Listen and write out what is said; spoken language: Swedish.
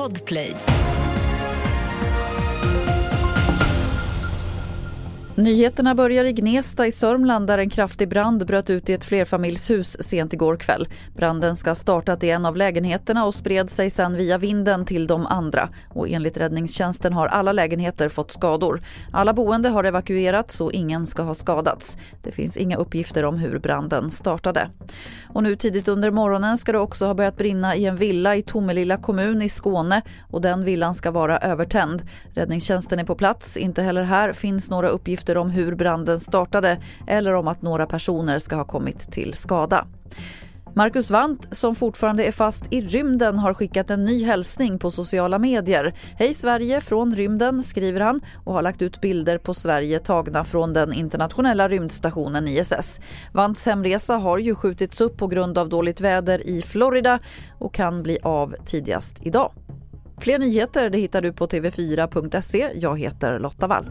Podplay. Nyheterna börjar i Gnesta i Sörmland där en kraftig brand bröt ut i ett flerfamiljshus sent igår kväll. Branden ska ha startat i en av lägenheterna och spred sig sen via vinden till de andra. Och enligt räddningstjänsten har alla lägenheter fått skador. Alla boende har evakuerats och ingen ska ha skadats. Det finns inga uppgifter om hur branden startade. Och nu tidigt under morgonen ska det också ha börjat brinna i en villa i Tomelilla kommun i Skåne och den villan ska vara övertänd. Räddningstjänsten är på plats. Inte heller här finns några uppgifter om hur branden startade eller om att några personer ska ha kommit till skada. Marcus Wandt, som fortfarande är fast i rymden, har skickat en ny hälsning på sociala medier. Hej Sverige från rymden, skriver han och har lagt ut bilder på Sverige tagna från den internationella rymdstationen ISS. Wandts hemresa har ju skjutits upp på grund av dåligt väder i Florida och kan bli av tidigast idag. Fler nyheter det hittar du på tv4.se. Jag heter Lotta Wall.